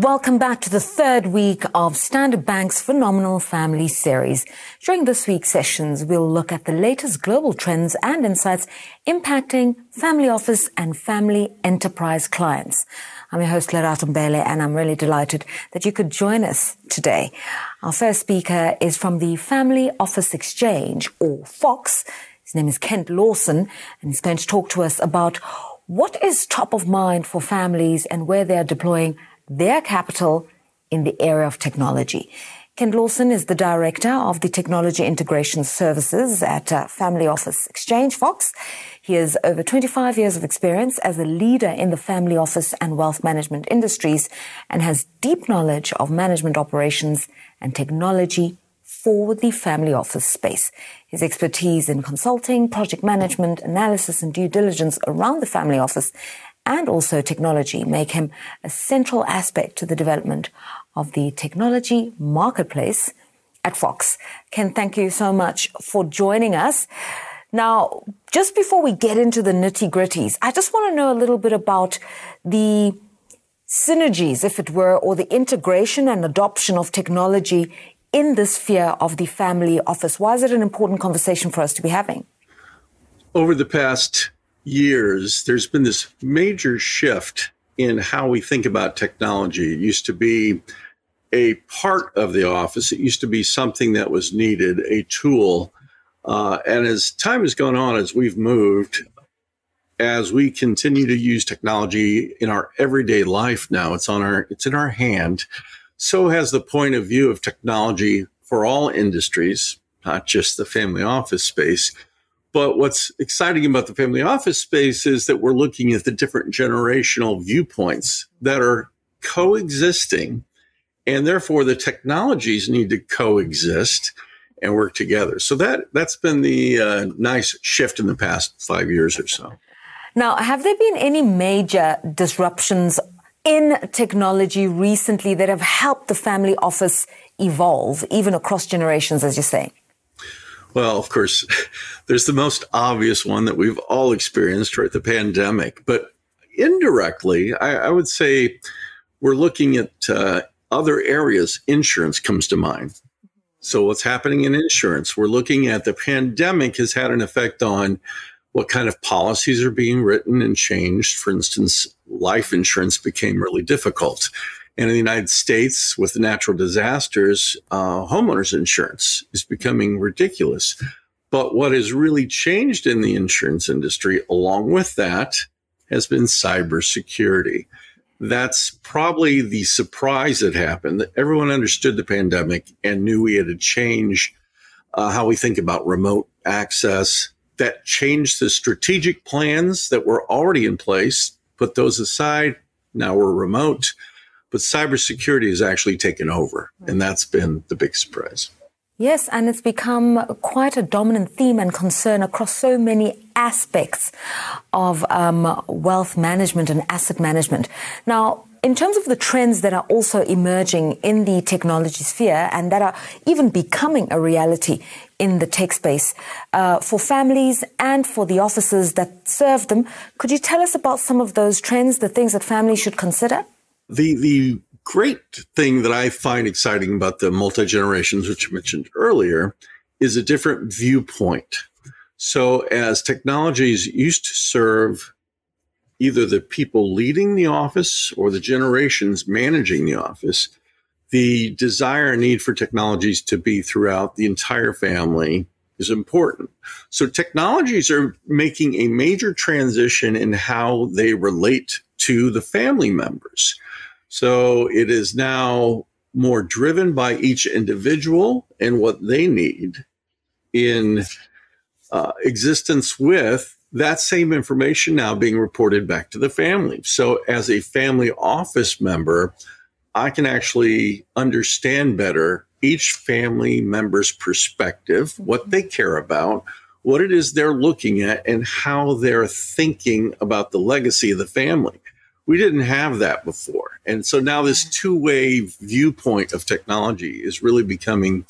Welcome back to the third week of Standard Bank's Phenomenal Family Series. During this week's sessions, we'll look at the latest global trends and insights impacting family office and family enterprise clients. I'm your host, Lerato Mbele, and I'm really delighted that you could join us today. Our first speaker is from the Family Office Exchange, or FOX. His name is Kent Lawson, and he's going to talk to us about what is top of mind for families and where they are deploying their capital in the area of technology. Kent Lawson is the director of the Technology Integration Services at uh, Family Office Exchange, Fox. He has over 25 years of experience as a leader in the family office and wealth management industries and has deep knowledge of management operations and technology for the family office space. His expertise in consulting, project management, analysis and due diligence around the family office and also technology make him a central aspect to the development of the technology marketplace at Fox. Ken, thank you so much for joining us. Now, just before we get into the nitty gritties, I just want to know a little bit about the synergies, if it were, or the integration and adoption of technology in the sphere of the family office. Why is it an important conversation for us to be having? Over the past years, there's been this major shift in how we think about technology. It used to be a part of the office, it used to be something that was needed, a tool. Uh, and as time has gone on, as we've moved, as we continue to use technology in our everyday life now, it's on our, it's in our hand. So has the point of view of technology for all industries, not just the family office space. But what's exciting about the family office space is that we're looking at the different generational viewpoints that are coexisting. And therefore, the technologies need to coexist and work together. So that that's been the uh, nice shift in the past five years or so. Now, have there been any major disruptions in technology recently that have helped the family office evolve, even across generations, as you're saying? Well, of course, there's the most obvious one that we've all experienced, right? The pandemic. But indirectly, I, I would say we're looking at uh, other areas. Insurance comes to mind. So, what's happening in insurance? We're looking at the pandemic has had an effect on what kind of policies are being written and changed. For instance, life insurance became really difficult. And in the United States, with natural disasters, uh, homeowners insurance is becoming ridiculous. But what has really changed in the insurance industry, along with that, has been cybersecurity. That's probably the surprise that happened that everyone understood the pandemic and knew we had to change uh, how we think about remote access. That changed the strategic plans that were already in place, put those aside. Now we're remote but cybersecurity has actually taken over. And that's been the big surprise. Yes, and it's become quite a dominant theme and concern across so many aspects of um, wealth management and asset management. Now, in terms of the trends that are also emerging in the technology sphere and that are even becoming a reality in the tech space uh, for families and for the offices that serve them, could you tell us about some of those trends, the things that families should consider? The the great thing that I find exciting about the multi generations, which I mentioned earlier, is a different viewpoint. So, as technologies used to serve either the people leading the office or the generations managing the office, the desire and need for technologies to be throughout the entire family is important. So, technologies are making a major transition in how they relate to the family members. So it is now more driven by each individual and what they need in uh, existence with that same information now being reported back to the family. So as a family office member, I can actually understand better each family member's perspective, what they care about, what it is they're looking at, and how they're thinking about the legacy of the family. We didn't have that before. And so now this two way viewpoint of technology is really becoming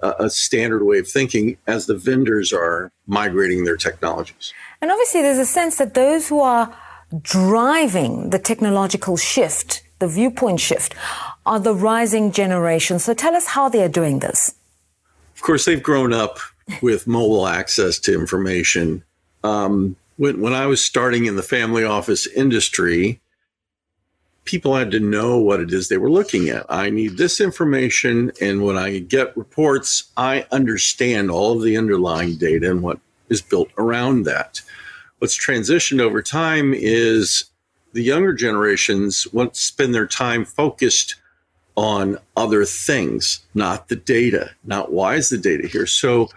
a, a standard way of thinking as the vendors are migrating their technologies. And obviously, there's a sense that those who are driving the technological shift the viewpoint shift are the rising generation. So tell us how they are doing this. Of course, they've grown up with mobile access to information. Um, when, when I was starting in the family office industry, people had to know what it is they were looking at. I need this information. And when I get reports, I understand all of the underlying data and what is built around that. What's transitioned over time is the younger generations want to spend their time focused on other things, not the data, not why is the data here. So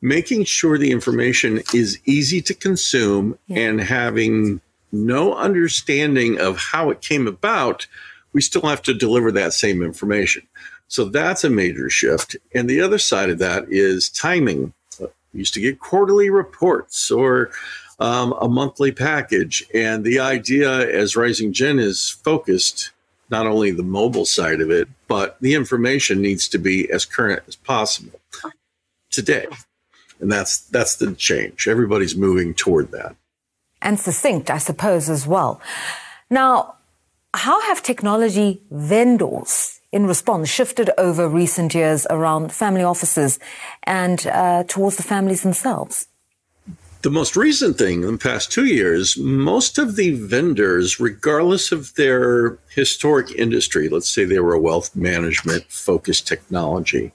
making sure the information is easy to consume yeah. and having no understanding of how it came about, we still have to deliver that same information. So that's a major shift. And the other side of that is timing. We used to get quarterly reports or um, a monthly package. And the idea as Rising Gen is focused, not only the mobile side of it, but the information needs to be as current as possible today. And that's that's the change. Everybody's moving toward that and succinct, I suppose, as well. Now, how have technology vendors in response shifted over recent years around family offices and uh, towards the families themselves? The most recent thing in the past two years, most of the vendors, regardless of their historic industry, let's say they were a wealth management focused technology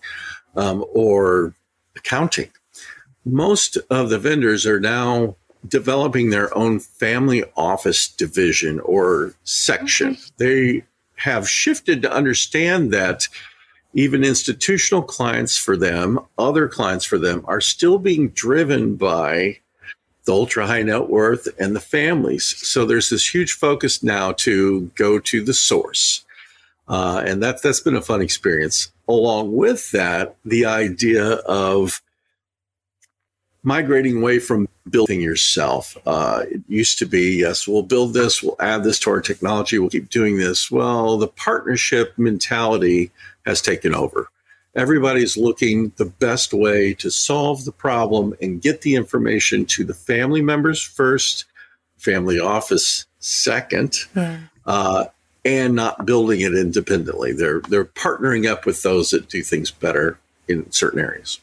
um, or accounting, most of the vendors are now developing their own family office division or section. Okay. They have shifted to understand that even institutional clients for them, other clients for them, are still being driven by the ultra high net worth and the families. So there's this huge focus now to go to the source. Uh, and that, that's been a fun experience. Along with that, the idea of migrating away from building yourself. Uh, it used to be, yes, we'll build this, we'll add this to our technology, we'll keep doing this. Well, the partnership mentality has taken over. Everybody's looking the best way to solve the problem and get the information to the family members first, family office second, yeah. uh, and not building it independently. They're they're partnering up with those that do things better in certain areas.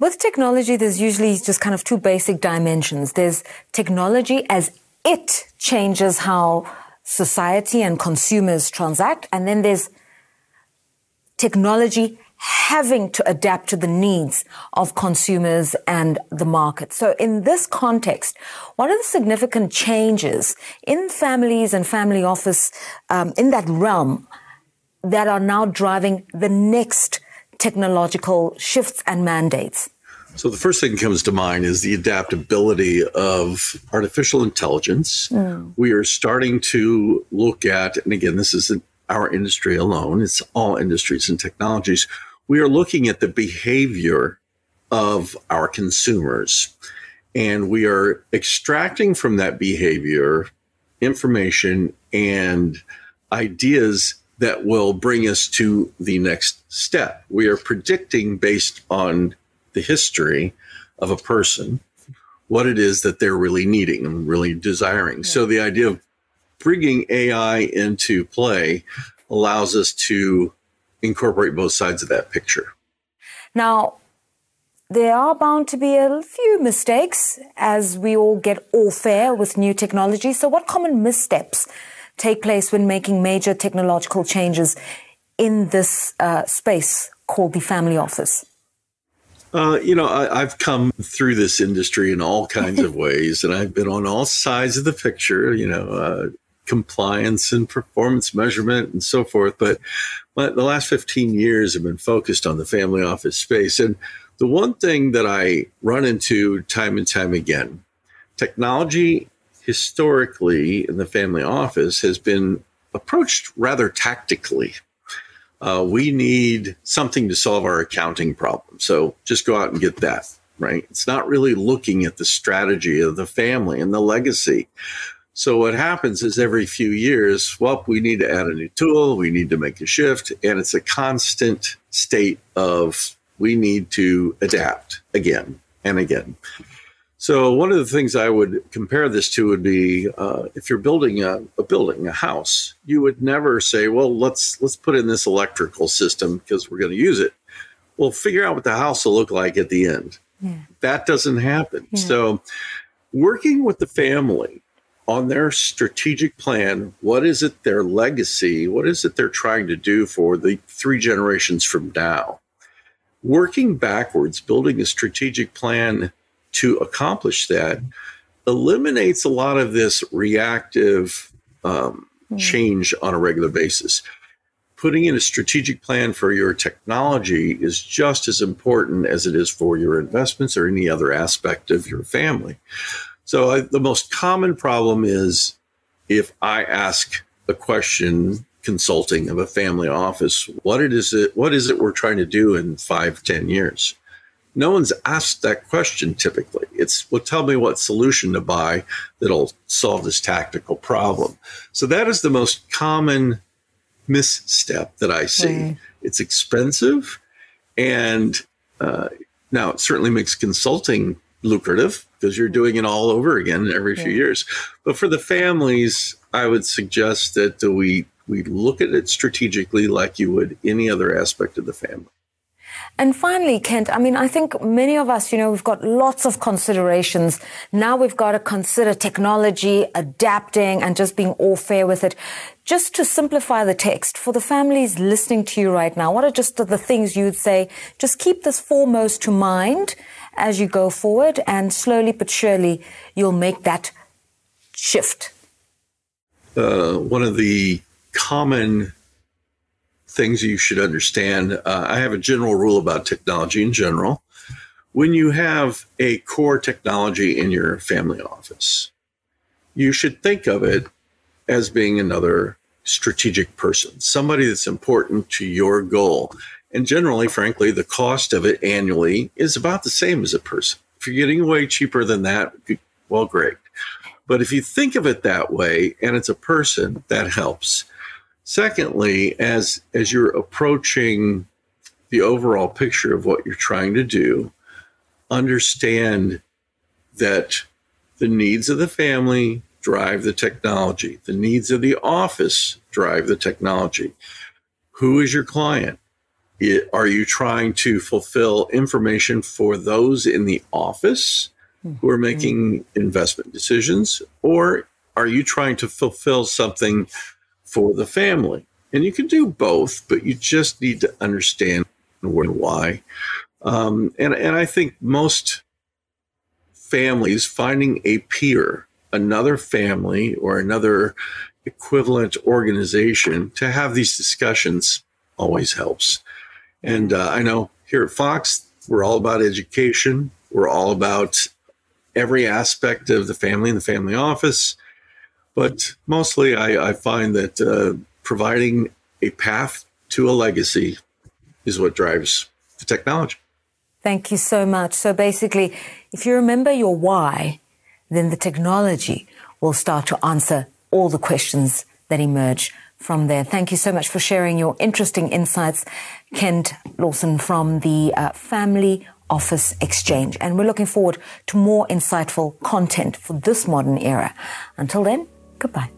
With technology, there's usually just kind of two basic dimensions. There's technology as it changes how society and consumers transact. And then there's technology having to adapt to the needs of consumers and the market. So in this context, what are the significant changes in families and family office um, in that realm that are now driving the next technological shifts and mandates? So, the first thing that comes to mind is the adaptability of artificial intelligence. Mm. We are starting to look at, and again, this isn't our industry alone, it's all industries and technologies. We are looking at the behavior of our consumers, and we are extracting from that behavior information and ideas that will bring us to the next step. We are predicting based on the history of a person what it is that they're really needing and really desiring. Yeah. So the idea of bringing AI into play allows us to incorporate both sides of that picture. Now, there are bound to be a few mistakes as we all get all fair with new technology. So, what common missteps take place when making major technological changes in this uh, space called the family office? Uh, you know, I, have come through this industry in all kinds of ways, and I've been on all sides of the picture. You know, uh, compliance and performance measurement and so forth. But, but the last 15 years have been focused on the family office space. And the one thing that I run into time and time again technology historically in the family office has been approached rather tactically. Uh, we need something to solve our accounting problem. So just go out and get that, right? It's not really looking at the strategy of the family and the legacy. So what happens is every few years, well, we need to add a new tool, we need to make a shift, and it's a constant state of we need to adapt again and again. So one of the things I would compare this to would be uh, if you're building a, a, building, a house, you would never say, "Well, let's let's put in this electrical system because we're going to use it." Well, figure out what the house will look like at the end. Yeah. That doesn't happen. Yeah. So, working with the family on their strategic plan, what is it their legacy? What is it they're trying to do for the three generations from now? Working backwards, building a strategic plan to accomplish that eliminates a lot of this reactive um, mm. change on a regular basis. Putting in a strategic plan for your technology is just as important as it is for your investments or any other aspect of your family. So, I, the most common problem is if I ask a question consulting of a family office, what it is it what is it we're trying to do in five, ten years? No one's asked that question typically. It's, well, tell me what solution to buy that'll solve this tactical problem. So that is the most common misstep that I see. It's expensive. And uh, now it certainly makes consulting lucrative because you're doing it all over again every few years. But for the families, I would suggest that we we look at it strategically like you would any other aspect of the family. And finally, Kent, I mean, I think many of us, you know, we've got lots of considerations. Now we've got to consider technology, adapting and just being all fair with it. Just to simplify the text for the families listening to you right now, what are just the things you'd say? Just keep this foremost to mind as you go forward and slowly but surely you'll make that shift. Uh, one of the common things you should understand. Uh, I have a general rule about technology in general. When you have a core technology in your family office, you should think of it as being another strategic person, somebody that's important to your goal. And generally, frankly, the cost of it annually is about the same as a person. If you're getting away cheaper than that, well, great. But if you think of it that way and it's a person, that helps. Secondly, as as you're approaching the overall picture of what you're trying to do, understand that the needs of the family drive the technology. The needs of the office drive the technology. Who is your client? It, are you trying to fulfill information for those in the office who are making mm-hmm. investment decisions? Or are you trying to fulfill something for the family. And you can do both, but you just need to understand why. Um, and, and I think most families finding a peer, another family or another equivalent organization to have these discussions always helps. And uh, I know here at Fox, we're all about education. We're all about every aspect of the family and the family office. But mostly, I, I find that uh, providing a path to a legacy is what drives the technology. Thank you so much. So basically, if you remember your why, then the technology will start to answer all the questions that emerge from there. Thank you so much for sharing your interesting insights, Kent Lawson from the uh, Family Office Exchange. And we're looking forward to more insightful content for this modern era. Until then, Goodbye.